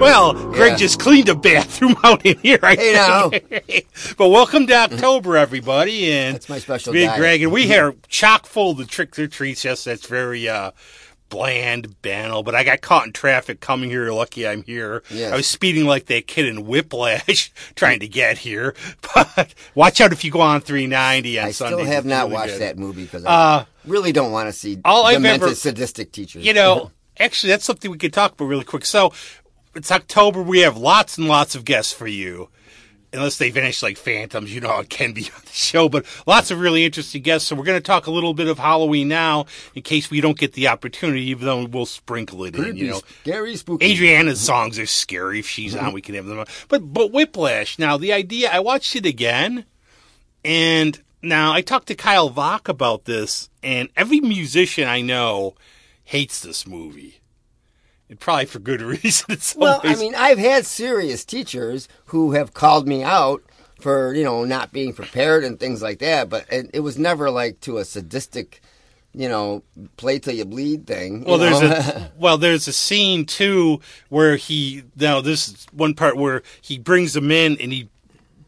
Well, Greg Yeah. just cleaned a bathroom out in here. I Hey, now. but welcome to October, everybody, and That's my special Big. Greg, and we are chock full of the tricks or treats. Yes, that's very uh, bland, banal. But I got caught in traffic coming here. Lucky I'm here. Yes. I was speeding like that kid in Whiplash trying to get here. But watch out if you go on 390 on I Sundays. still have not really watched good. that movie because Uh, I really don't want to see all demented, ever- sadistic teachers. You know, actually, that's something we could talk about really quick. So, it's October. We have lots and lots of guests for you. Unless they vanish like phantoms, you know how it can be on the show, but lots of really interesting guests. So we're going to talk a little bit of Halloween now, in case we don't get the opportunity, even though we'll sprinkle it in. You know, scary, spooky. Adriana's songs are scary. If she's on, mm-hmm. we can have them. on. But but Whiplash. Now the idea, I watched it again, and now I talked to Kyle Vach about this, and every musician I know hates this movie, and probably for good reason. Well, I mean, I've had serious teachers who have called me out for you know not being prepared and things like that, but it, it was never like to a sadistic, you know, play till you bleed thing. you Well, there's know? a well, there's a scene too where he now this is one part where he brings them in and he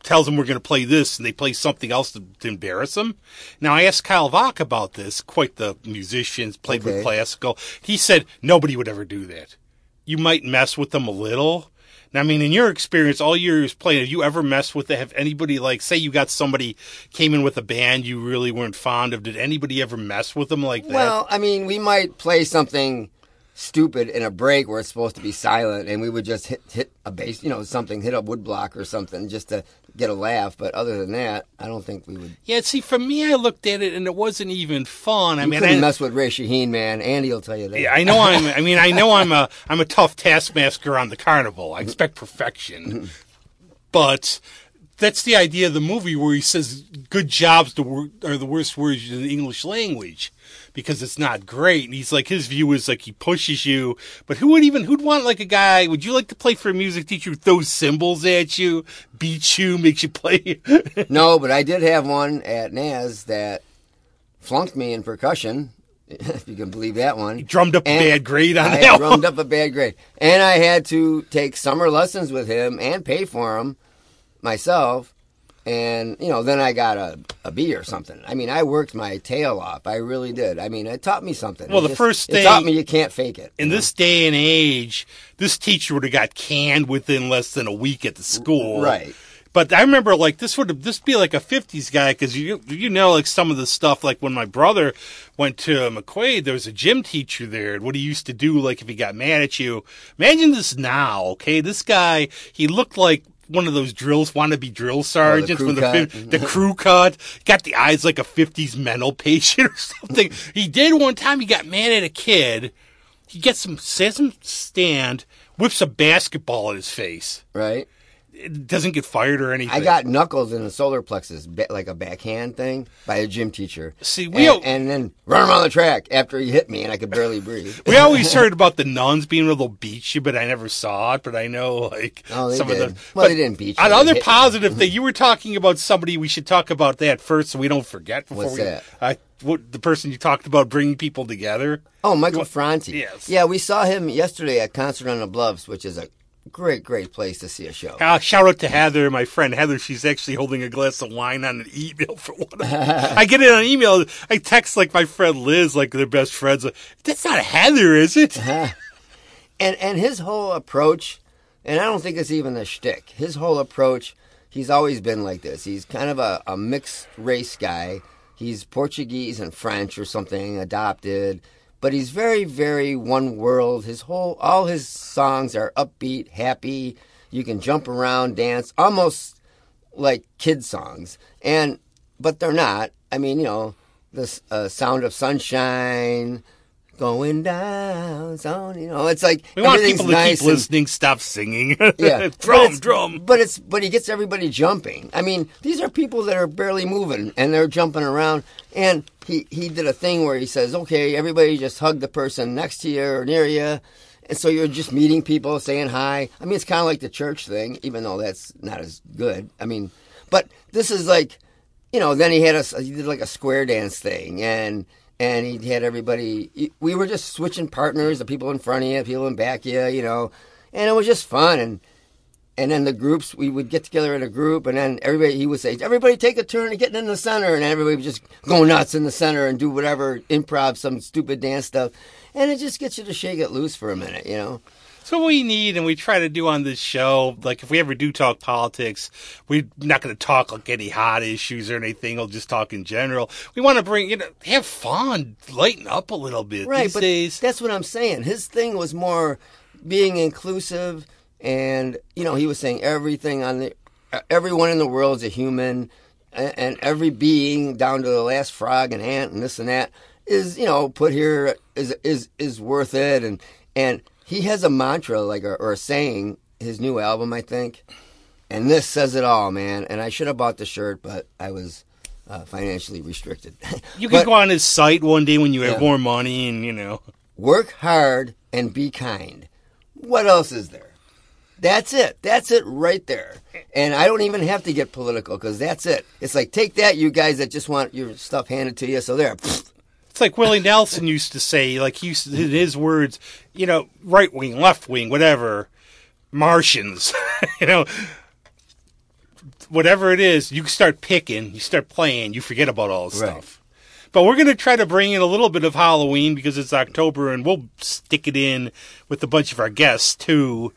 tells them we're going to play this, and they play something else to, to embarrass them. Now I asked Kyle Vach about this. Quite the musicians played with classical. He said nobody would ever do that. You might mess with them a little. Now, I mean, in your experience, all years playing, have you ever messed with it? Have anybody like, say, you got somebody came in with a band you really weren't fond of? Did anybody ever mess with them like that? Well, I mean, we might play something stupid in a break where it's supposed to be silent, and we would just hit hit a bass, you know, something, hit a wood block or something, just to get a laugh. But other than that, I don't think we would. Yeah, see, for me, I looked at it and it wasn't even fun. I You mean, couldn't I, mess with Ray Shaheen, man. Andy will tell you that. yeah, I know I'm. I mean, I know I'm a. I'm a tough taskmaster on the carnival. I expect perfection, mm-hmm. but that's the idea of the movie where he says "good jobs" are the worst words in the English language because it's not great. And he's like, his view is like he pushes you, but who would even who'd want like a guy? Would you like to play for a music teacher who throws cymbals at you, beats you, makes you play? No, but I did have one at NAS that flunked me in percussion, if you can believe that one. He drummed up a bad grade on I that one. drummed up a bad grade. And I had to take summer lessons with him and pay for them myself. And, you know, then I got a, a B or something. I mean, I worked my tail off. I really did. I mean, it taught me something. Well, It the first thing It taught me you can't fake it. in this day and age, this teacher would have got canned within less than a week at the school. Right. But I remember like this would this be like a '50s guy because you you know like some of the stuff like when my brother went to McQuaid, there was a gym teacher there, and what he used to do like if he got mad at you. Imagine this now, okay? This guy he looked like one of those drills wannabe drill sergeants oh, crew with the the crew cut, got the eyes like a '50s mental patient or something. he did one time. He got mad at a kid. He gets him, says him stand, whips a basketball at his face. Right? It doesn't get fired or anything. I got knuckles in the solar plexus, like a backhand thing, by a gym teacher. See, we and, and then run around the track after he hit me, and I could barely breathe. We always heard about the nuns being able to beat you, but I never saw it. But I know, like, Oh, some did. of the. Well, but they didn't beat you. On They other positive thing, you were talking about somebody. We should talk about that first, so we don't forget. Before What's we, that? I, what, the person you talked about bringing people together. Oh, Michael Franti. Yes. Yeah, we saw him yesterday at Concert on the Bluffs, which is a great, great place to see a show. Uh, shout out to Heather, my friend Heather. She's actually holding a glass of wine on an email for one. Of I get it on email. I text like my friend Liz, like they're best friends. That's not Heather, is it? And and his whole approach, and I don't think it's even a shtick. His whole approach, he's always been like this. He's kind of a, a mixed race guy. He's Portuguese and French or something, adopted, but he's very, very one world. His whole, all his songs are upbeat, happy. You can jump around, dance, almost like kid songs, and but they're not. I mean, you know, the uh, sound of sunshine. Going down, sound, you know, it's like We want people to nice keep and- listening, stop singing. yeah, But drum, it's- drum. But it's but he gets everybody jumping. I mean, these are people that are barely moving and they're jumping around. And he he did a thing where he says, "Okay, everybody just hug the person next to you or near you." And so you're just meeting people, saying hi. I mean, it's kind of like the church thing, even though that's not as good. I mean, but this is like, you know, then he had us. He did like a square dance thing, and and he had everybody. We were just switching partners, the people in front of you, people in back of you, you know, and it was just fun. And and then the groups, we would get together in a group, and then everybody, he would say, everybody take a turn and getting in the center, and everybody would just go nuts in the center and do whatever improv, some stupid dance stuff, and it just gets you to shake it loose for a minute, you know. So we need, and we try to do on this show, like if we ever do talk politics, we're not going to talk like any hot issues or anything. We'll just talk in general. We want to bring, you know, have fun, lighten up a little bit Right, these but days. that's what I'm saying. His thing was more being inclusive, and you know, he was saying everything on the, everyone in the world is a human, and, and every being down to the last frog and ant and this and that is, you know, put here is is is worth it, and and he has a mantra like or, or a saying. His new album, I think, and this says it all, man. And I should have bought the shirt, but I was. Uh, financially restricted. you can But- go on his site one day when you have more money and, you know. work hard and be kind. What else is there? That's it. That's it right there. And I don't even have to get political because that's it. It's like take that, you guys that just want your stuff handed to you. So there, It's like Willie Nelson used to say, like he used to, in his words, you know, right wing, left wing, whatever, Martians, you know, whatever it is, you start picking, you start playing, you forget about all this Right. stuff. But we're going to try to bring in a little bit of Halloween because it's October, and we'll stick it in with a bunch of our guests too.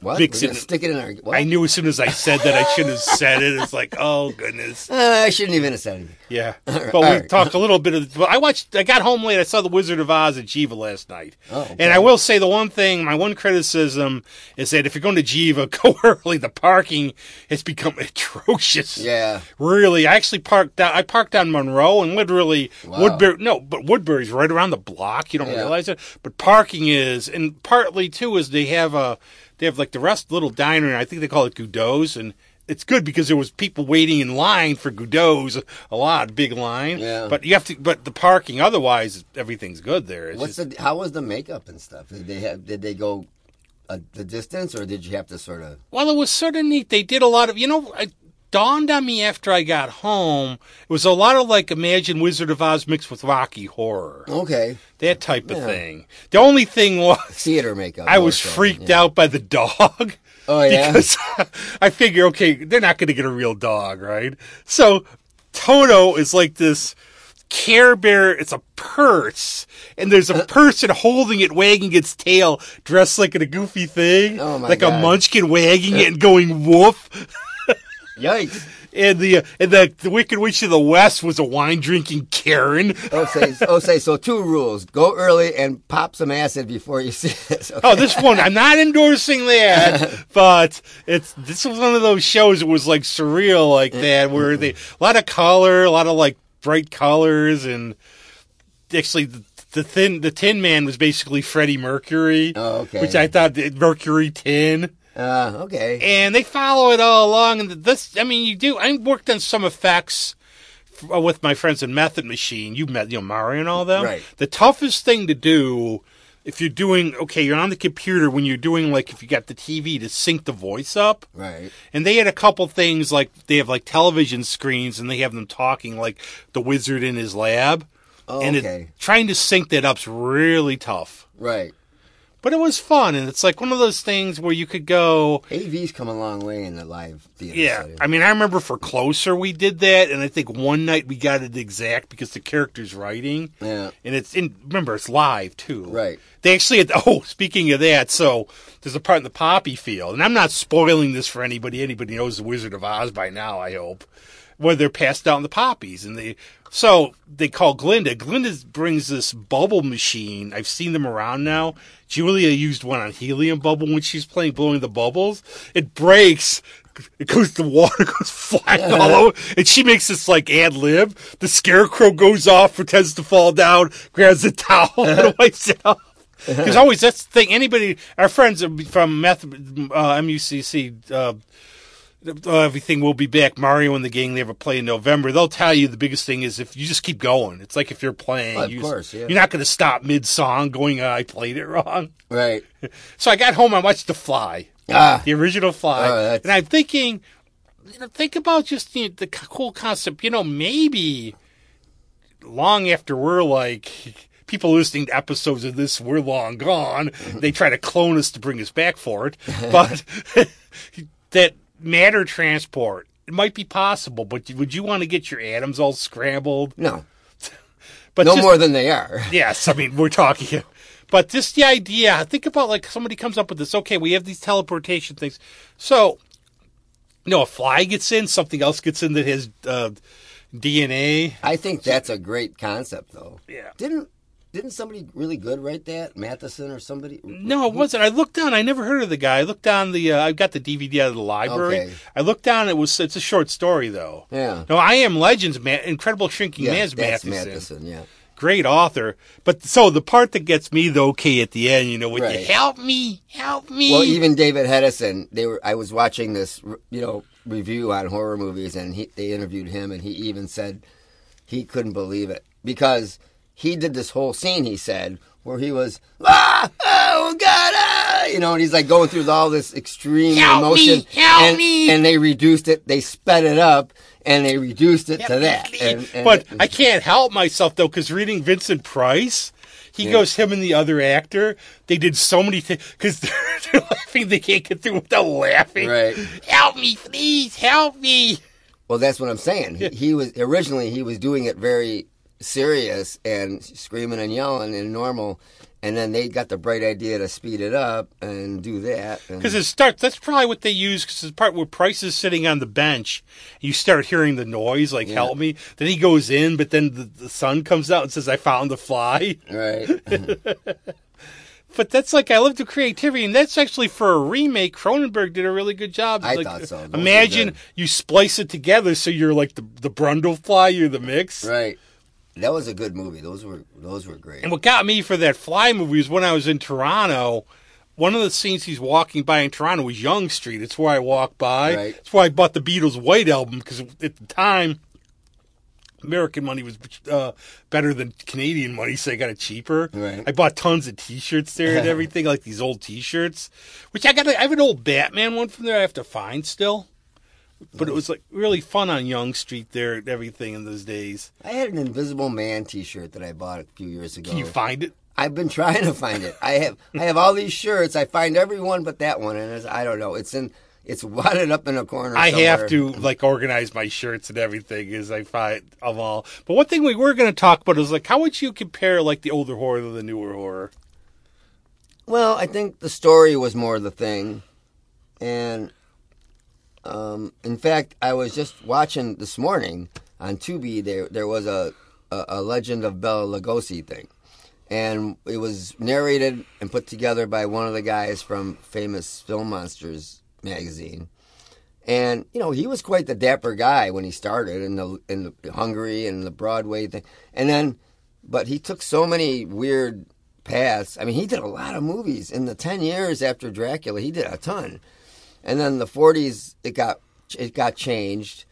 What? It- stick it in our. What? I knew as soon as I said that I shouldn't have said it. It's like, oh goodness. Uh, I shouldn't even have said it. Yeah, right, but we right. talk a little bit of. I watched. I got home late. I saw the Wizard of Oz at Geva last night. Oh, okay. And I will say the one thing, my one criticism is that if you're going to Geva, go early. The parking has become atrocious. Yeah. Really, I actually parked down. I parked on Monroe and literally Wow. Woodbury. No, but Woodbury's right around the block. You don't Yeah. realize it, but parking is, and partly too is they have a they have like the rest little diner. and I think they call it Goudeau's, and it's good because there was people waiting in line for Goudeau's a lot, big line. Yeah. But you have to, but the parking otherwise everything's good there. It's What's just, the? How was the makeup and stuff? Did they have? Did they go uh, the distance, or did you have to sort of? well, it was sort of neat. They did a lot of you know. It dawned on me after I got home. It was a lot of like Imagine Wizard of Oz mixed with Rocky Horror. Okay, that type of Yeah. thing. The only thing was theater makeup. I was so, freaked yeah. out by the dog. Oh, yeah? because I figure, okay, they're not going to get a real dog, right? So Toto is like this Care Bear. It's a purse, and there's Uh. a person holding it, wagging its tail, dressed like in a goofy thing, Oh, my like a munchkin wagging it and going woof. Yikes! And the and the, the Wicked Witch of the West was a wine drinking Karen. Oh, say, oh, say, so two rules: go early and pop some acid before you see this. Okay. Oh, this one I'm not endorsing that, but it's this was one of those shows that was like surreal like that, where they a lot of color, a lot of like bright colors, and actually the, the thin the Tin Man was basically Freddie Mercury, Oh, okay. which I thought Mercury Tin, Uh, okay. and they follow it all along. And this, I mean, you do. I worked on some effects. f- uh, With my friends in Method Machine, you met you know Mario and all them. Right. The toughest thing to do if you're doing okay, you're on the computer when you're doing like if you got the TV to sync the voice up. Right. And they had a couple things like they have like television screens and they have them talking like the wizard in his lab. Oh, and okay. it, trying to sync that up's really tough. Right. But it was fun and it's like one of those things where you could go AV's come a long way in the live theater. yeah, setting. I mean, I remember for Closer we did that, and I think one night we got it exact because the character's writing, Yeah. and it's in. Remember, it's live too. Right. They actually had. Oh, speaking of that, so there's a part in the poppy field, and I'm not spoiling this for anybody. Anybody knows the Wizard of Oz by now, I hope. Where they're passed out in the poppies, and they so they call Glinda. Glinda brings this bubble machine. I've seen them around now. Julia used one on helium bubble when she's playing blowing the bubbles. It breaks. It goes, the water goes flying all over, and she makes this like ad lib. The scarecrow goes off, pretends to fall down, grabs the towel, and wipes it off. Because always that's the thing. Anybody, our friends from Meth, uh, MUCC, uh, everything will be back. Mario and the gang they ever play in November. They'll tell you the biggest thing is if you just keep going. It's like if you're playing, of you, course, yeah. you're not going to stop mid song going. Uh, I played it wrong. Right. So I got home. I watched The Fly, Ah. the original Fly, Oh, and I'm thinking you know, think about just the, the cool concept. You know, maybe long after we're like people listening to episodes of this, we're long gone. They try to clone us to bring us back for it, but that matter transport it might be possible. But would you want to get your atoms all scrambled? No, But no just- more than they are. Yes, I mean we're talking, but just the idea. Think about like somebody comes up with this. Okay, we have these teleportation things. So, you know, a fly gets in, something else gets in that has uh, DNA. I think that's a great concept, though. Yeah. Didn't didn't somebody really good write that? Matheson or somebody? No, it wasn't. I looked down. I never heard of the guy. I looked down the. Uh, I got the DVD out of the library. Okay. I looked down. It was. It's a short story though. Yeah. No, I am Legends. Man, Incredible Shrinking Yeah, Man's that's Matheson. Matheson. Yeah. Great author. But so the part that gets me though, okay, at the end, you know, when you help me, help me. Well, even David Hedison, they were. I was watching this, you know, review on horror movies, and he they interviewed him, and he even said he couldn't believe it because he did this whole scene. He said where he was, ah, oh God, ah, you know, and he's like going through all this extreme Help emotion, me, help and, me. and they reduced it, they sped it up, and they reduced it to that. And, and but I can't help myself though, because reading Vincent Price, he goes him and the other actor. They did so many things because they're, they're laughing. They can't get through without laughing. Right. Help me, please, help me. Well, that's what I'm saying. He, he was originally he was doing it very serious and screaming and yelling and normal, and then they got the bright idea to speed it up and do that. Because it starts. That's probably what they use. Because the part where Price is sitting on the bench, you start hearing the noise, like "Help me." Then he goes in, but then the, the sun comes out and says, "I found the fly." right. But that's like I love the creativity, and that's actually for a remake. Cronenberg did a really good job. I Like, thought so. Those Imagine you splice it together, so you're like the the Brundle fly, you're the mix. right. That was a good movie. Those were those were great. And what got me for that fly movie was when I was in Toronto. One of the scenes he's walking by in Toronto was Yonge Street. It's where I walked by. Right. It's where I bought the Beatles' White album because at the time, American money was uh, better than Canadian money, so I got it cheaper. Right. I bought tons of T-shirts there and everything, like these old T-shirts, which I got. I have an old Batman one from there. I have to find still, but it was like really fun on Yonge Street there and everything in those days. I had an Invisible Man T-shirt that I bought a few years ago. Can you find it? I've been trying to find it. I have I have all these shirts. I find every one but that one, and it's, I don't know. It's in it's wadded up in a corner. I have to like organize my shirts and everything as I find of all. But one thing we were going to talk about is like how would you compare like the older horror to the newer horror? Well, I think the story was more the thing, and um, in fact, I was just watching this morning on Tubi. There, there was a, a a Legend of Bela Lugosi thing, and it was narrated and put together by one of the guys from famous Film Monsters magazine. And you know he was quite the dapper guy when he started in the in the Hungary and the Broadway thing, and then, but he took so many weird paths. I mean, he did a lot of movies in the ten years after Dracula. He did a ton, and then the forties it got it got changed.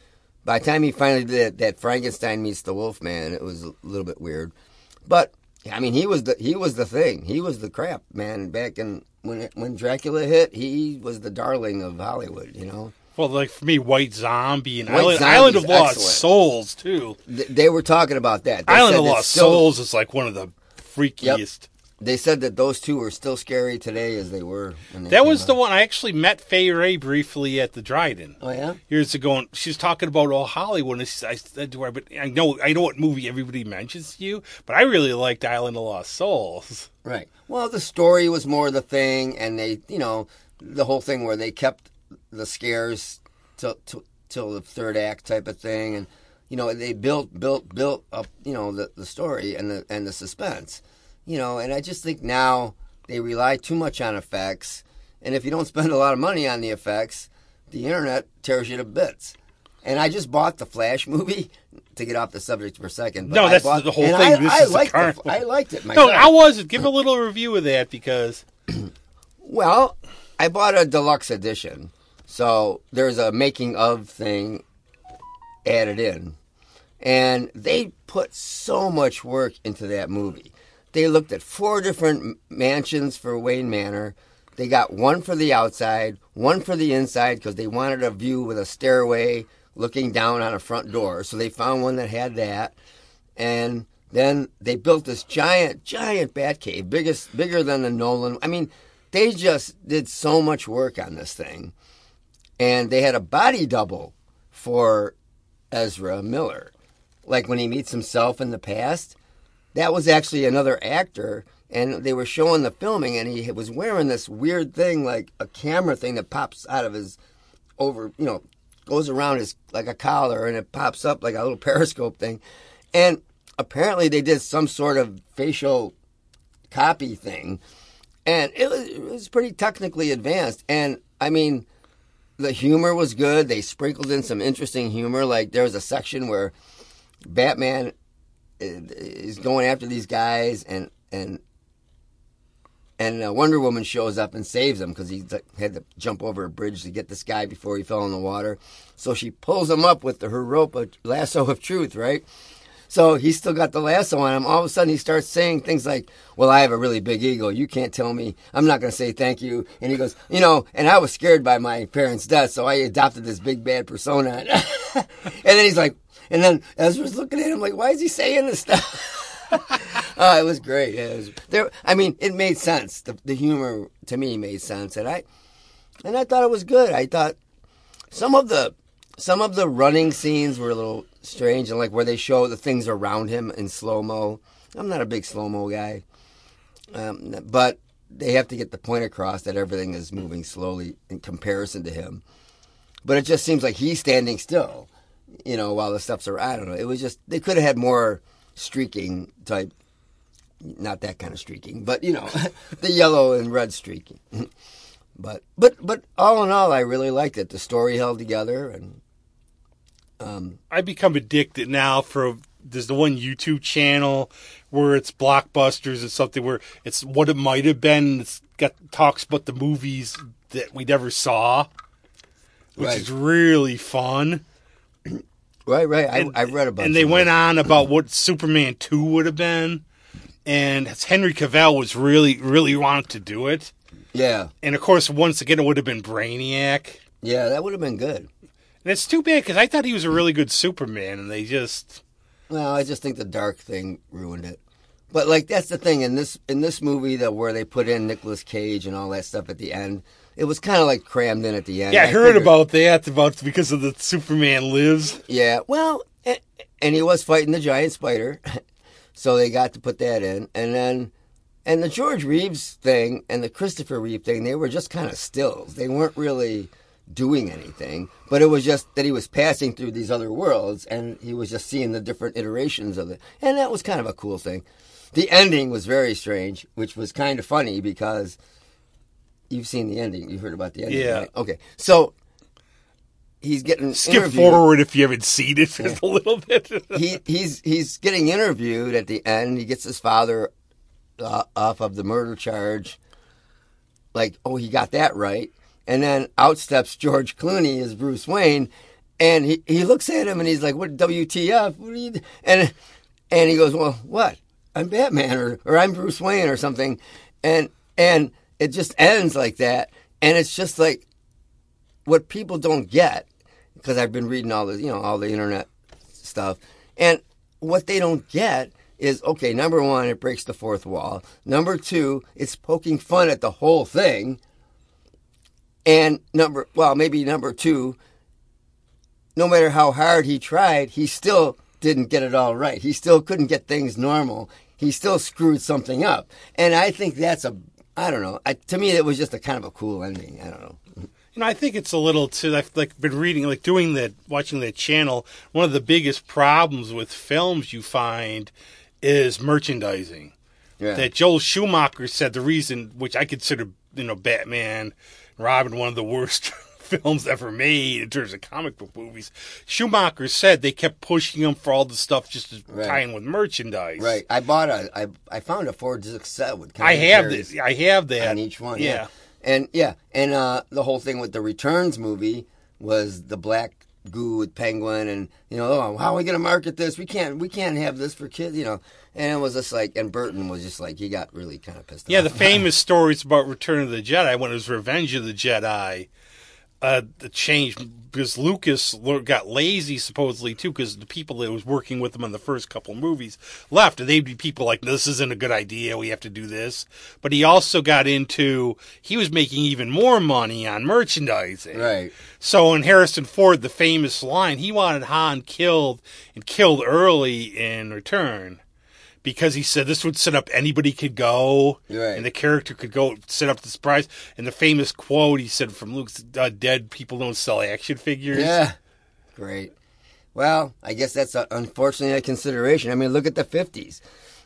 By the time he finally did that Frankenstein meets the Wolfman, it was a little bit weird, but I mean, he was the he was the thing. He was the crap man back in when when Dracula hit. He was the darling of Hollywood. You know. Well, like for me, White Zombie and White Island, Island of Lost excellent. Souls too. Th- They were talking about that. They Island of Lost still- Souls is like one of the freakiest. They said that those two are still scary today as they were. When they That was out. the one I actually met Fay Wray briefly at the Dryden. Oh yeah. years ago, and she was talking about all Hollywood. And I said to her, "But I know, I know what movie everybody mentions to you, but I really liked Island of Lost Souls." Right. Well, the story was more the thing, and they, you know, the whole thing where they kept the scares till till, till the third act type of thing, and you know they built built built up, you know, the the story and the and the suspense, you know, and I just think now they rely too much on effects, and if you don't spend a lot of money on the effects, the internet tears you to bits. And I just bought the Flash movie to get off the subject for a second. But No, I that's bought- the whole thing. I, This I is the liked current I liked it No, myself. how was it? Give a little review of that because Well, I bought a deluxe edition, so there's a making of thing added in, and they put so much work into that movie. They looked at four different mansions for Wayne Manor. They got one for the outside, one for the inside because they wanted a view with a stairway looking down on a front door. So they found one that had that, and then they built this giant, giant bat cave, biggest, bigger than the Nolan. I mean, they just did so much work on this thing, and they had a body double for Ezra Miller. Like when he meets himself in the past, that was actually another actor, and they were showing the filming, and he was wearing this weird thing, like a camera thing that pops out of his over, you know, goes around his like a collar, and it pops up like a little periscope thing, and apparently they did some sort of facial copy thing, and it was, it was pretty technically advanced, and I mean. The humor was good. They sprinkled in some interesting humor. Like there was a section where Batman is going after these guys, and and and Wonder Woman shows up and saves him because he had to jump over a bridge to get this guy before he fell in the water. So she pulls him up with the, her rope, a lasso of truth, right? So he's still got the lasso on him. All of a sudden, he starts saying things like, Well, I have a really big ego. You can't tell me. I'm not going to say thank you. And he goes, You know, and I was scared by my parents' death, so I adopted this big bad persona. and then he's like, And then Ezra's looking at him like, Why is he saying this stuff? oh, it was great. It was, there, I mean, it made sense. The, the humor to me made sense, and I and I thought it was good. I thought some of the some of the running scenes were a little strange and like where they show the things around him in slow mo. I'm not a big slow mo guy, um, but they have to get the point across that everything is moving slowly in comparison to him. But it just seems like he's standing still, you know, while the stuff's are, I don't know. It was just they could have had more streaking type, not that kind of streaking, but you know, the yellow and red streaking. but but but all in all, I really liked it. The story held together and um, I become addicted now for there's the one YouTube channel where it's blockbusters and something where it's what it might have been. It's got talks about the movies that we never saw, which right. is really fun. Right, right. I, I read about. It. And they went on about what Superman two would have been, and Henry Cavill was really, really wanted to do it. Yeah. And of course, once again, it would have been Brainiac. Yeah, that would have been good. And it's too bad because I thought he was a really good Superman, and they just. Well, I just think the dark thing ruined it. But like that's the thing in this in this movie that where they put in Nicolas Cage and all that stuff at the end, it was kind of like crammed in at the end. Yeah, I, I heard figured, about that about because of the Superman lives. Yeah, well, and, and he was fighting the giant spider, so they got to put that in, and then and the George Reeves thing and the Christopher Reeve thing, they were just kind of stills. They weren't really doing anything, but it was just that he was passing through these other worlds and he was just seeing the different iterations of it. And that was kind of a cool thing. The ending was very strange, which was kind of funny because you've seen the ending. You've heard about the ending. Yeah. Right? Okay. So he's getting skip interviewed. forward if you haven't seen it just yeah. a little bit. he he's he's getting interviewed at the end. He gets his father uh, off of the murder charge. Like, oh, he got that right. And then out steps George Clooney as Bruce Wayne, and he, he looks at him and he's like, "What WTF?" What are you? And and he goes, "Well, what? I'm Batman or or I'm Bruce Wayne or something," and and it just ends like that, and it's just like what people don't get because I've been reading all the you know all the internet stuff, and what they don't get is okay. Number one, it breaks the fourth wall. Number two, it's poking fun at the whole thing and number, well, maybe number two, no matter how hard he tried, he still didn't get it all right. He still couldn't get things normal. He still screwed something up. And I think that's a, I don't know. I, to me, it was just a kind of a cool ending. I don't know. You know, I think it's a little too. I've like been reading, like doing that, watching that channel. One of the biggest problems with films you find is merchandising. Yeah. That Joel Schumacher said the reason, which I consider, you know, Batman Robin one of the worst films ever made in terms of comic book movies. Schumacher said they kept pushing him for all the stuff just to right. tie in with merchandise. Right. I bought a. I I found a four disc set with. I have this. I have that on each one. Yeah. yeah. And yeah, and uh, the whole thing with the Returns movie was the Black goo with Penguin, and you know, oh, how are we gonna market this? We can't, we can't have this for kids, you know. And it was just like, and Burton was just like, he got really kind of pissed Yeah, off. the famous stories about Return of the Jedi when it was Revenge of the Jedi. Uh, the change because Lucas got lazy supposedly too because the people that was working with him on the first couple movies left and they'd be people like this isn't a good idea we have to do this. But he also got into he was making even more money on merchandising. Right. so in Harrison Ford, the famous line, he wanted Han killed and killed early in Return because he said this would set up anybody could go Right. and the character could go set up the surprise. And the famous quote he said from Luke's uh, dead people don't sell action figures. Yeah. Great. Well, I guess that's uh unfortunately a consideration. I mean, look at the fifties.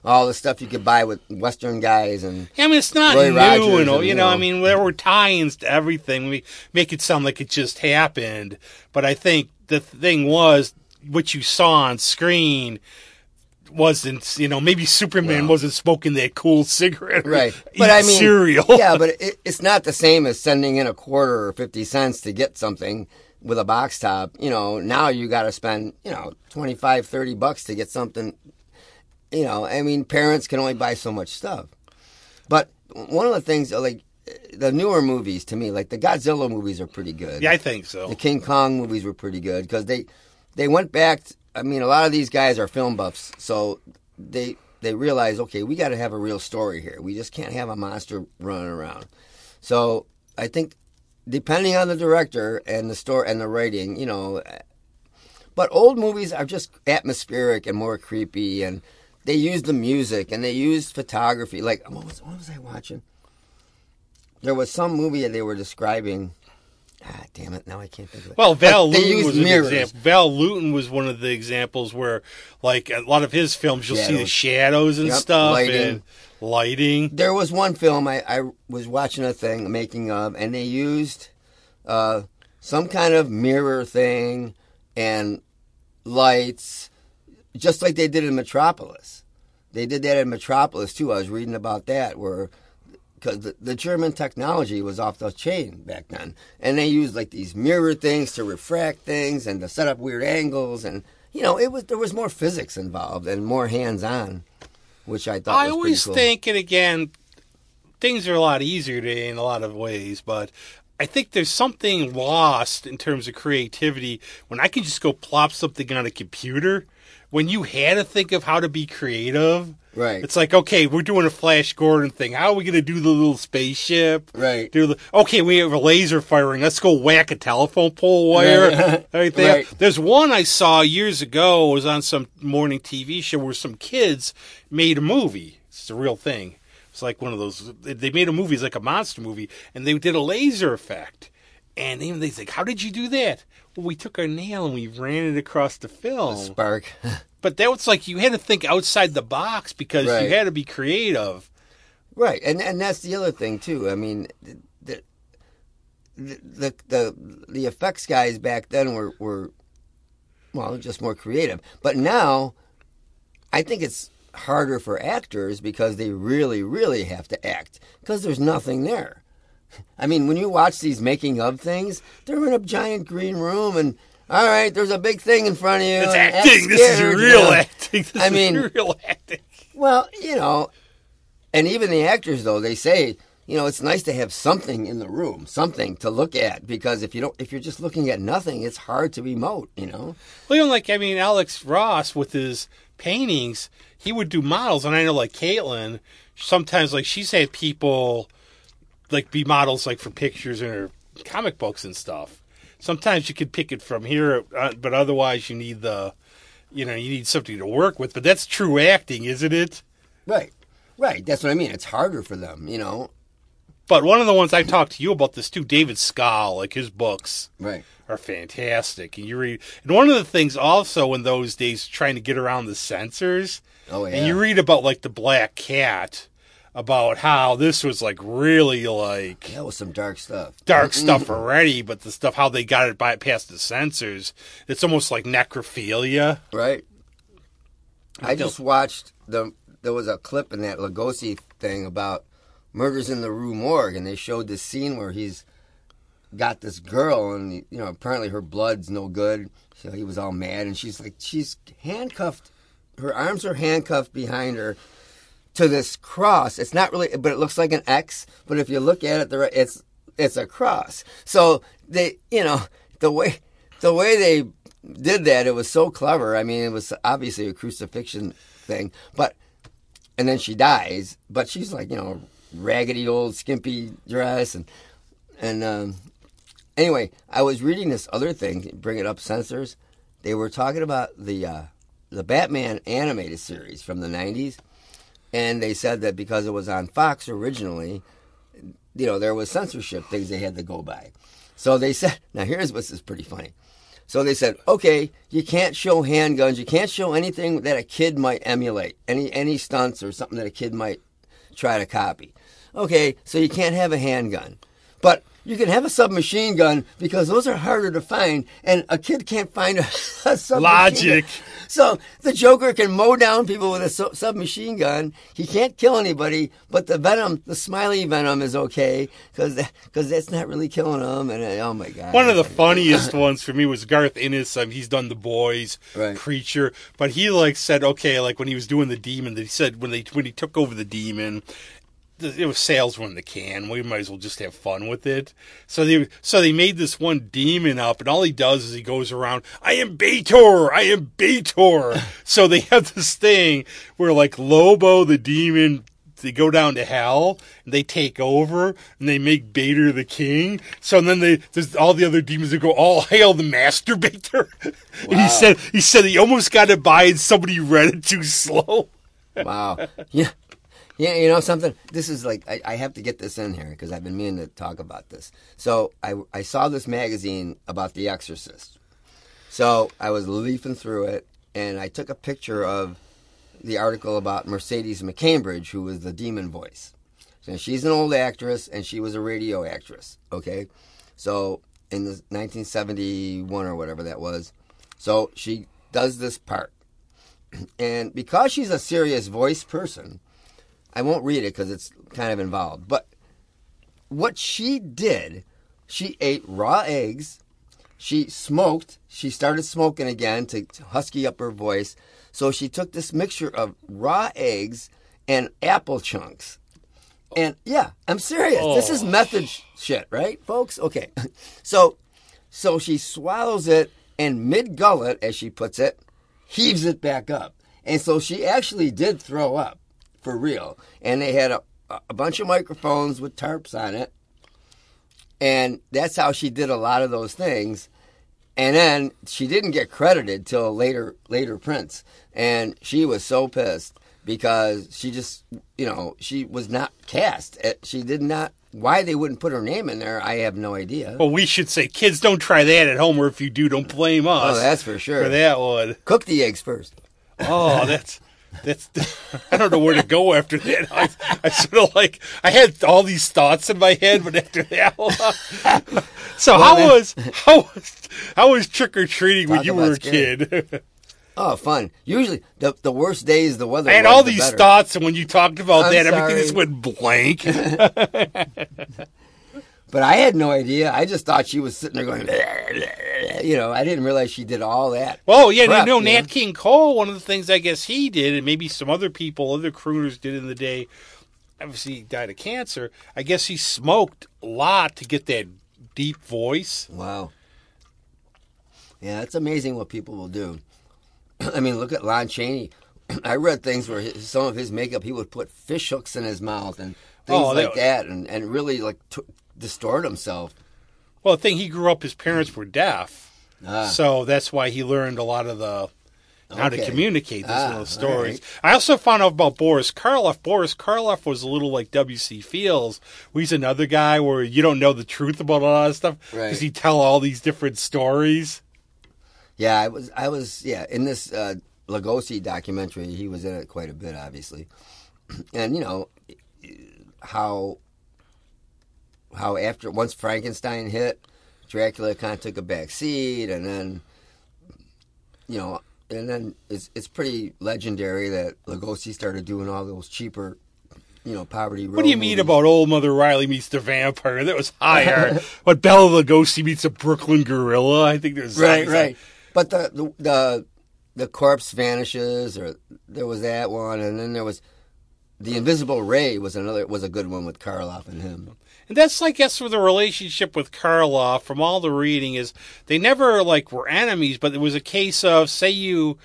All the stuff you could buy with Western guys and I mean, it's not Roy new, Rogers and, all you you know. I mean, there were tie-ins to everything. We make it sound like it just happened, but I think the thing was what you saw on screen wasn't. You know, maybe Superman Well. wasn't smoking that cool cigarette, right. But I mean, cereal. yeah, but it, it's not the same as sending in a quarter or fifty cents to get something with a box top. You know, now you got to spend you know 25, 30 bucks to get something. You know, I mean, parents can only buy so much stuff. But one of the things, uh, like the newer movies, to me, like the Godzilla movies, are pretty good. yeah, I think so. the King Kong movies were pretty good because they they went back. I mean, a lot of these guys are film buffs, so they they realize, okay, we got to have a real story here. We just can't have a monster running around. So I think, depending on the director and the story and the writing, you know, eh, but old movies are just atmospheric and more creepy, and they use the music and they use photography. Like what was what was I watching? There was some movie that they were describing. Ah, damn it! Now I can't think of it. Well, Val But Lewton used was an example. Val Lewton was one of the examples where, like, a lot of his films, you'll see the Shadows. shadows and Yep, stuff lighting. and lighting. There was one film I, I was watching a thing making of, and they used uh, some kind of mirror thing and lights, just like they did in Metropolis. They did that in Metropolis too. I was reading about that where because the, the German technology was off the chain back then, and they used like these mirror things to refract things and to set up weird angles, and you know it was there was more physics involved and more hands on, which I thought I was always cool. think, and again, things are a lot easier today in a lot of ways, but I think there's something lost in terms of creativity when I can just go plop something on a computer. When you had to think of how to be creative, Right. It's like, okay, we're doing a Flash Gordon thing. How are we going to do the little spaceship? Right. Do the, okay, we have a laser firing. Let's go whack a telephone pole wire. Right. there. Right. There's one I saw years ago. It was on some morning TV show where some kids made a movie. It's a real thing. It's like one of those. They made a movie. It's like a monster movie, and they did a laser effect. And even they think, how did you do that? Well, we took our nail and we ran it across the film. Spark. But that was like you had to think outside the box because Right. you had to be creative. right, and and that's the other thing too. I mean, the the the the, the effects guys back then were were well just more creative, but now I think it's harder for actors because they really really have to act because there's nothing there. I mean, when you watch these making of things, they're in a giant green room and. All right, there's a big thing in front of you. It's acting. This is you real know. acting. This I is mean- real acting. Well, you know, and even the actors though they say, you know, it's nice to have something in the room, something to look at because if you don't, if you're just looking at nothing, it's hard to emote. You know, Well, even like I mean, Alex Ross with his paintings, he would do models, and I know like Caitlin, sometimes like she's had people like be models like for pictures her comic books and stuff. Sometimes you could pick it from here, uh, but otherwise you need the, you know, you need something to work with. But that's true acting, isn't it? right, right. That's what I mean. It's harder for them. You know, But one of the ones I talked to you about this too, David Skal, like his books. right. are fantastic. And you read, and one of the things also in those days, trying to get around the censors, Oh yeah. and you read about like the Black Cat, about how this was like really like that was some dark stuff. dark mm-hmm. stuff already, but the stuff how they got it by past the censors, it's almost like necrophilia. Right. I just watched the. There was a clip in that Lugosi thing about murders in the Rue Morgue, and they showed this scene where he's got this girl, and you know apparently her blood's no good. So he was all mad, and she's like she's handcuffed. Her arms are handcuffed behind her to this cross. It's not really, but it looks like an X. But if you look at it, it's it's a cross. So they, you know, the way the way they did that, it was so clever. I mean, it was obviously a crucifixion thing, but and then she dies, but she's like, you know, raggedy old skimpy dress and and um, anyway, I was reading this other thing, bring it up censors. They were talking about the uh, the Batman animated series from the '90s, and they said that because it was on Fox originally, you know, there was censorship things they had to go by. So they said, now here's what's is pretty funny. So they said, okay, you can't show handguns, you can't show anything that a kid might emulate, any any stunts or something that a kid might try to copy. Okay, so you can't have a handgun. But you can have a submachine gun because those are harder to find, and a kid can't find a, a submachine Logic. gun. So the Joker can mow down people with a su- submachine gun. He can't kill anybody, but the venom, the smiley venom, is okay because because that's not really killing them. And uh, oh my god, One of the funniest ones for me was Garth Ennis. Um, he's done The Boys, Right. Preacher, but he like said, okay, like when he was doing the demon, that he said when they when he took over the demon, it was sales in the can. We might as well just have fun with it. So they so they made this one demon up, and all he does is he goes around. I am Bator. I am Bator. so they have this thing where like Lobo the demon. They go down to hell and they take over and they make Bader the king. So then they there's all the other demons that go, all hail the master Bader. And he said he said he almost got it by and somebody read it too slow. wow. Yeah. Yeah, you know something. This is like I, I have to get this in here because I've been meaning to talk about this. So I I saw this magazine about The Exorcist. So I was leafing through it, and I took a picture of the article about Mercedes McCambridge, who was the demon voice. So she's an old actress, and she was a radio actress. Okay, so in the 1971 or whatever that was, so she does this part, and because she's a serious voice person, I won't read it because it's kind of involved. But what she did, she ate raw eggs. She smoked. She started smoking again to, to husky up her voice. So she took this mixture of raw eggs and apple chunks. And yeah, I'm serious. This is oh, method sh- shit, right, folks? Okay. So so she swallows it and mid gullet, as she puts it, heaves it back up. And so she actually did throw up for real. And they had a, a bunch of microphones with tarps on it. And that's how she did a lot of those things. And then she didn't get credited till later later prints. And she was so pissed because she just you know, she was not cast. Uh, She did not why they wouldn't put her name in there, I have no idea. Well, we should say, kids, don't try that at home, or if you do, don't blame us. Oh, that's for sure. for that one. Cook the eggs first. Oh, that's that's. I don't know where to go after that. I, I sort of like I had all these thoughts in my head, but after that, so how then- was how was how was trick or treating when you were a scary. kid? Oh, fun. Usually, the the worse days, the weather. I had all the these better. thoughts, and when you talked about I'm that, everything just went blank. But I had no idea. I just thought she was sitting there going, you know. I didn't realize she did all that. Well, yeah, Prep, you know, you Nat know? King Cole, one of the things I guess he did, and maybe some other people, other crooners did in the day, obviously he died of cancer. I guess he smoked a lot to get that deep voice. Wow. Yeah, it's amazing what people will do. I mean, look at Lon Chaney. I read things where his, some of his makeup, he would put fish hooks in his mouth and oh, things Oh, that- like that, and, and really like t- distort himself. Well, the thing he grew up, his parents were deaf, Ah. so that's why he learned a lot of the how to communicate those Ah, little stories. all I also found out about Boris Karloff. Boris Karloff was a little like W.C. Fields. He's another guy where you don't know the truth about a lot of stuff Right. because he tell all these different stories. Yeah, I was, I was, yeah, in this uh, Lugosi documentary, he was in it quite a bit, obviously, and you know how how after once Frankenstein hit, Dracula kind of took a back seat, and then you know, and then it's it's pretty legendary that Lugosi started doing all those cheaper you know poverty. What do you mean about old Mother Riley meets the vampire? That was higher. but Bela Lugosi meets a Brooklyn gorilla. I think there's right, right. But the, the the the corpse vanishes, or there was that one, and then there was the Invisible Ray was another was a good one with Karloff and him. And that's, I guess, with the relationship with Karloff. From all the reading, is they never like were enemies, but it was a case of say you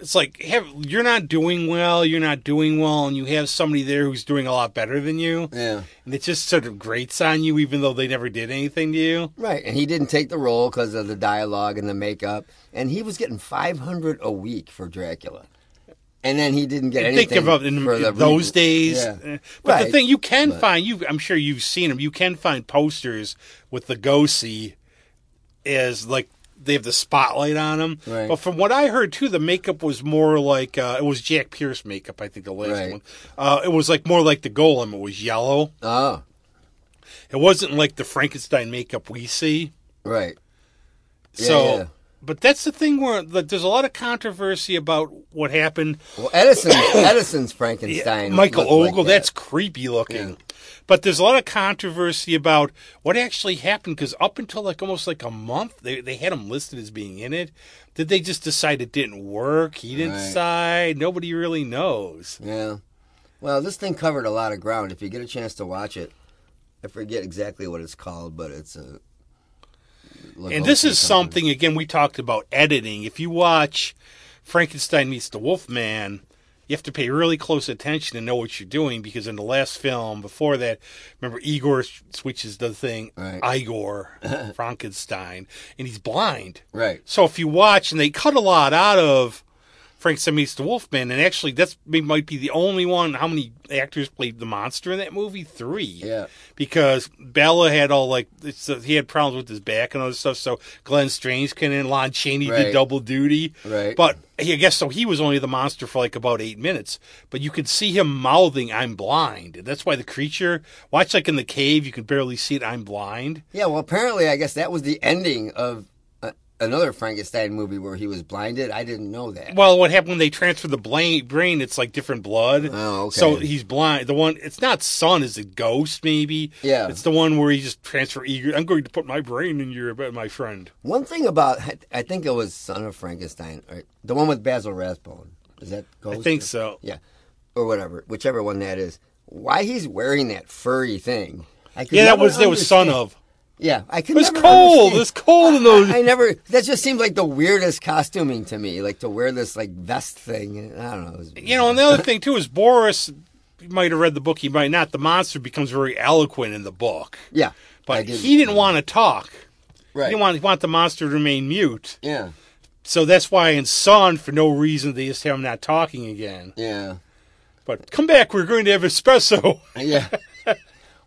it's like have, you're not doing well, you're not doing well, and you have somebody there who's doing a lot better than you. Yeah. And it just sort of grates on you, even though they never did anything to you. Right. And he didn't take the role because of the dialogue and the makeup, and he was getting five hundred a week for Dracula. And then he didn't get anything. Think about in, for the in those reboot. days. Yeah. But the thing you can But- find, you I'm sure you've seen them. You can find posters with Lugosi as like they have the spotlight on them. Right. But from what I heard too, the makeup was more like uh, it was Jack Pierce makeup. I think the last Right. one. Uh, it was like more like the Golem. It was yellow. Oh, It wasn't like the Frankenstein makeup we see. right. Yeah, so. yeah. But that's the thing where like, there's a lot of controversy about what happened Well, Edison, Edison's Frankenstein. Michael looked like Ogle, that. that's creepy looking. Yeah. But there's a lot of controversy about what actually happened because up until like almost like a month, they they had him listed as being in it. Did they just decide it didn't work? He didn't Right. decide. Nobody really knows. Yeah. Well, this thing covered a lot of ground. If you get a chance to watch it, I forget exactly what it's called, but it's a. And this is something again we talked about editing. If you watch Frankenstein meets the Wolfman, you have to pay really close attention to know what you're doing because in the last film before that, remember Igor switches the thing Right. Igor Frankenstein, and he's blind. Right. So if you watch, and they cut a lot out of Frankenstein meets the Wolfman, and actually that's might be the only one. How many actors played the monster in that movie? Three. Yeah. Because Bela had all like uh, he had problems with his back and other stuff. So Glenn Strange came in, Lon Chaney Right. did double duty. Right. But he, I guess so. He was only the monster for like about eight minutes. But you could see him mouthing, "I'm blind." And that's why the creature. Watch like in the cave, you can barely see it. I'm blind. Yeah, well, apparently, I guess that was the ending of another Frankenstein movie where he was blinded. I didn't know that. Well, what happened when they transfer the brain? Brain, it's like different blood. Oh, okay. So he's blind. The one, it's not son, is a ghost maybe. Yeah. It's the one where he just transfer Igor. I'm going to put my brain in your, my friend. One thing about, I- think it was Son of Frankenstein, right? the one with Basil Rathbone. Is that I think or- so. Yeah, or whatever, whichever one that is. Why he's wearing that furry thing? I could Yeah, that was that was son of. Yeah, I could. It was never cold. understand. It was cold in those. I never. That just seemed like the weirdest costuming to me. Like to wear this like vest thing. I don't know. You know, and the other thing too is Boris. You might have read the book. He might not. The monster becomes very eloquent in the book, yeah, but did. he didn't want to talk. Right. He didn't want, want the monster to remain mute. yeah, So that's why in Son, for no reason, they just have him not talking again. yeah, But come back, we're going to have espresso. yeah.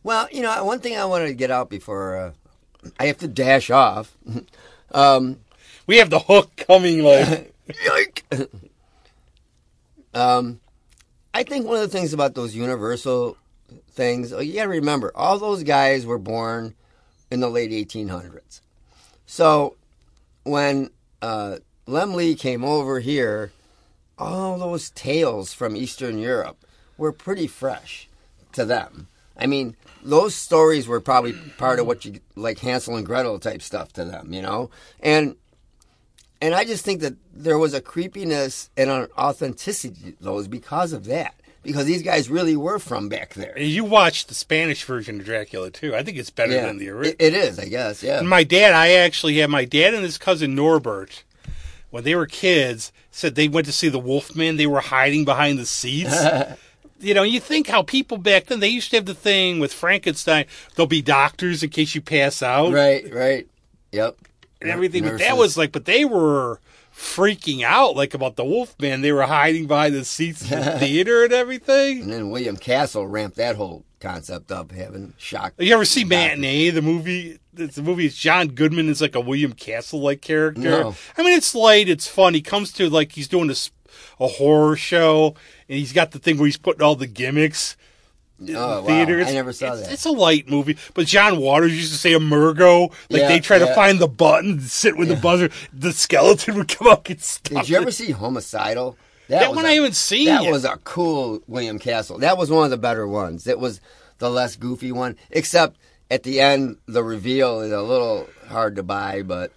well, you know, one thing I wanted to get out before uh, I have to dash off. um, We have the hook coming like um, I think one of the things about those Universal things, oh, you got to remember, all those guys were born in the late 1800s. So when uh, Laemmle came over here, all those tales from Eastern Europe were pretty fresh to them. I mean, those stories were probably part of what you like Hansel and Gretel type stuff to them, you know? And and I just think that there was a creepiness and an authenticity to those because of that. Because these guys really were from back there. you watched the Spanish version of Dracula too. I think it's better than the original. It, it is, I guess, yeah. And my dad, I actually had my dad and his cousin Norbert, when they were kids, said they went to see the Wolfman. They were hiding behind the seats. you know, you think how people back then, they used to have the thing with Frankenstein, there'll be doctors in case you pass out right, right. Yep. and everything. But that was like, but they were freaking out like about the Wolfman. They were hiding behind the seats in the theater and everything. And then William Castle ramped that whole concept up, having shock. You ever see Matinee, the movie? It's the movie. It's John Goodman is like a William Castle like character. No. I mean, it's light, it's fun. He comes to like he's doing this a horror show, and he's got the thing where he's putting all the gimmicks. in Oh, the theater. wow. I never saw it's, that. It's a light movie, but John Waters used to say Emergo. Like Yeah, they try to find the button, sit with the buzzer. The skeleton would come up and stuff. Did you ever see Homicidal? That, was one a- I haven't seen That yet. was a cool William Castle. That was one of the better ones. It was the less goofy one, except at the end, the reveal is a little hard to buy. But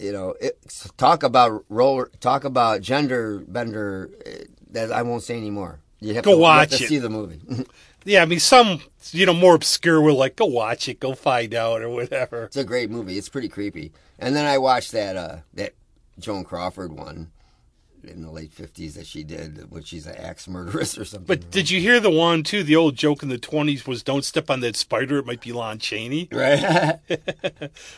you know, it, talk about roller, talk about gender bender. eh, That I won't say anymore. You have Go to, you have watch to it. see the movie. Yeah, I mean, some you know more obscure will like go watch it, go find out, or whatever. It's a great movie. It's pretty creepy. And then I watched that uh, that Joan Crawford one in the late fifties that she did, when she's an axe murderess or something. But did you hear the one too? The old joke in the twenties was "Don't step on that spider; it might be Lon Chaney." right?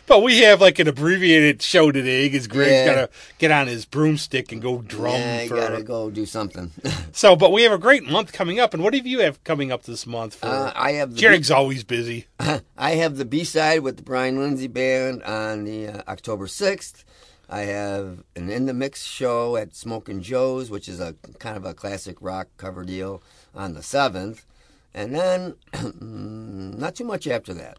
But we have like an abbreviated show today because Greg's Yeah. got to get on his broomstick and go drum yeah, for. gotta go do something. So, but we have a great month coming up. And what do you have coming up this month? For Uh, I have the Jared's always busy. I have the B side with the Brian Lindsay Band on the uh, October sixth. I have an in the mix show at Smoking Joe's, which is a kind of a classic rock cover deal, on the seventh, and then not too much after that.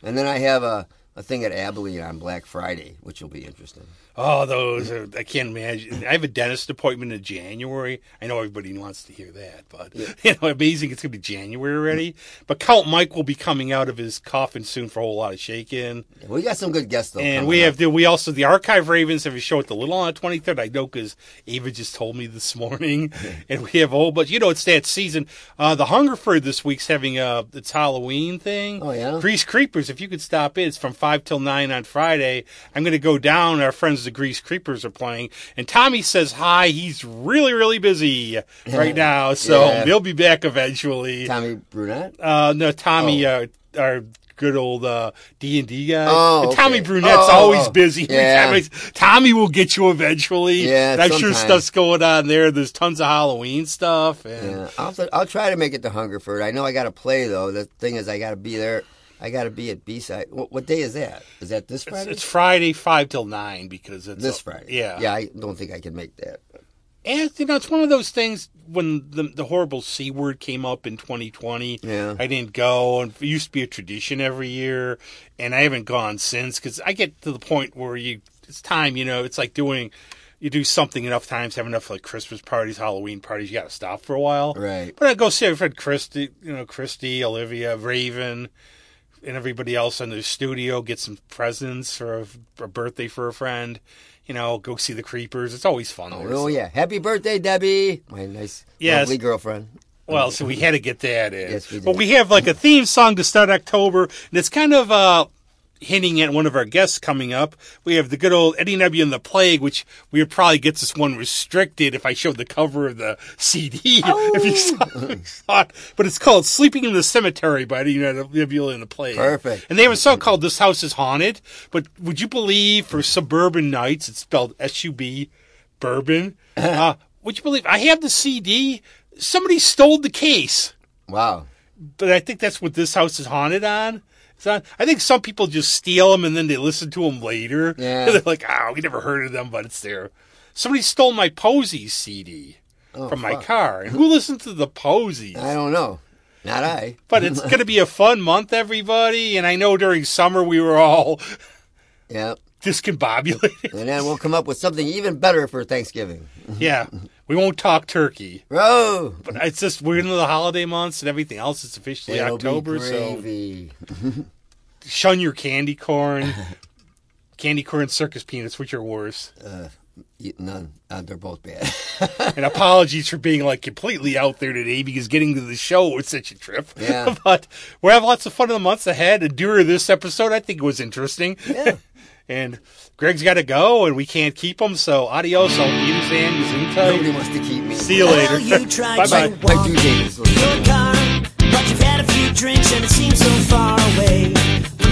And then I have a, a thing at Abilene on Black Friday, which will be interesting. Oh, those are, I can't imagine. I have a dentist appointment in January. I know everybody wants to hear that, but you know, amazing. It's going to be January already. But Count Mike will be coming out of his coffin soon for a whole lot of shaking. We got some good guests though. And we have the, we also the Archive Ravens have a show at the Little on the twenty third. I know because Ava just told me this morning, and we have a whole bunch. You know, it's that season. Uh, the Hungerford this week's having a it's Halloween thing. Oh, yeah? Grease Creepers. If you could stop in, it's from five till nine on Friday. I'm going to go down. Our friends the Grease Creepers are playing, and Tommy says hi. He's really really busy right now, so Yeah. he'll be back eventually. Tommy Brunette. Uh, no, Tommy, uh, our good old uh, D and D guy. Oh, And Tommy okay. Brunette's Oh, oh, always oh. busy. Yeah. Tommy will get you eventually. Yeah, I'm sure stuff's going on there. There's tons of Halloween stuff. And Yeah, I'll, I'll try to make it to Hungerford. I know I got to play though. The thing is, I got to be there. I got to be at B side. What, what day is that? Is that this Friday? it's Friday five till nine because it's this Friday. Yeah, Yeah, I don't think I can make that. And you know, it's one of those things when the the horrible c word came up in 2020. Yeah. I didn't go, and it used to be a tradition every year, and I haven't gone since because I get to the point where you it's time. You know, it's like doing. You do something enough times, have enough like Christmas parties, Halloween parties. You got to stop for a while, Right. But I go see our friend Christy, you know, Christy, Olivia, Raven, and everybody else in the studio. Get some presents for a, a birthday for a friend. You know, go see the creepers. It's always fun. there. Oh yeah! Happy birthday, Debbie, my nice, Yes. lovely girlfriend. Well, so we had to get that in. Yes, we did. But we have like a theme song to start October, and it's kind of uh, hinting at one of our guests coming up. We have the good old Eddie Nebby and the Plague, which we would probably get this one restricted if I showed the cover of the CD. If you saw, if saw it. But it's called Sleeping in the Cemetery by Eddie Nebby and the Plague. Perfect. And they have a song called This House is Haunted. But would you believe for Suburban Nights, it's spelled S-U-B, Bourbon. uh, would you believe I have the CD? Somebody stole the case Wow. but I think that's what this house is haunted on. On I think some people just steal them and then they listen to them later. Yeah. They're like, oh, we never heard of them, but it's there. Somebody stole my Posies CD Oh, from my fuck. car. And who listens to the Posies? I don't know. Not I. But it's going to be a fun month, everybody. And I know during summer we were all Yeah. discombobulated. And then we'll come up with something even better for Thanksgiving. yeah. We won't talk turkey. Bro. But it's just, we're into the holiday months and everything else. It's officially It'll October. be So. Shun your candy corn. candy corn and circus peanuts, which are worse. Eat None. Uh, they're both bad. And apologies for being like completely out there today because getting to the show was such a trip. Yeah. but we'll have lots of fun in the months ahead. And during this episode, I think it was interesting. Yeah. and Greg's got to go, and we can't keep him. So adios, I'll Nobody Nobody wants to keep me. See you later. Well, you Bye-bye. I do hate this. your car, but you've had a few drinks and it seems so far away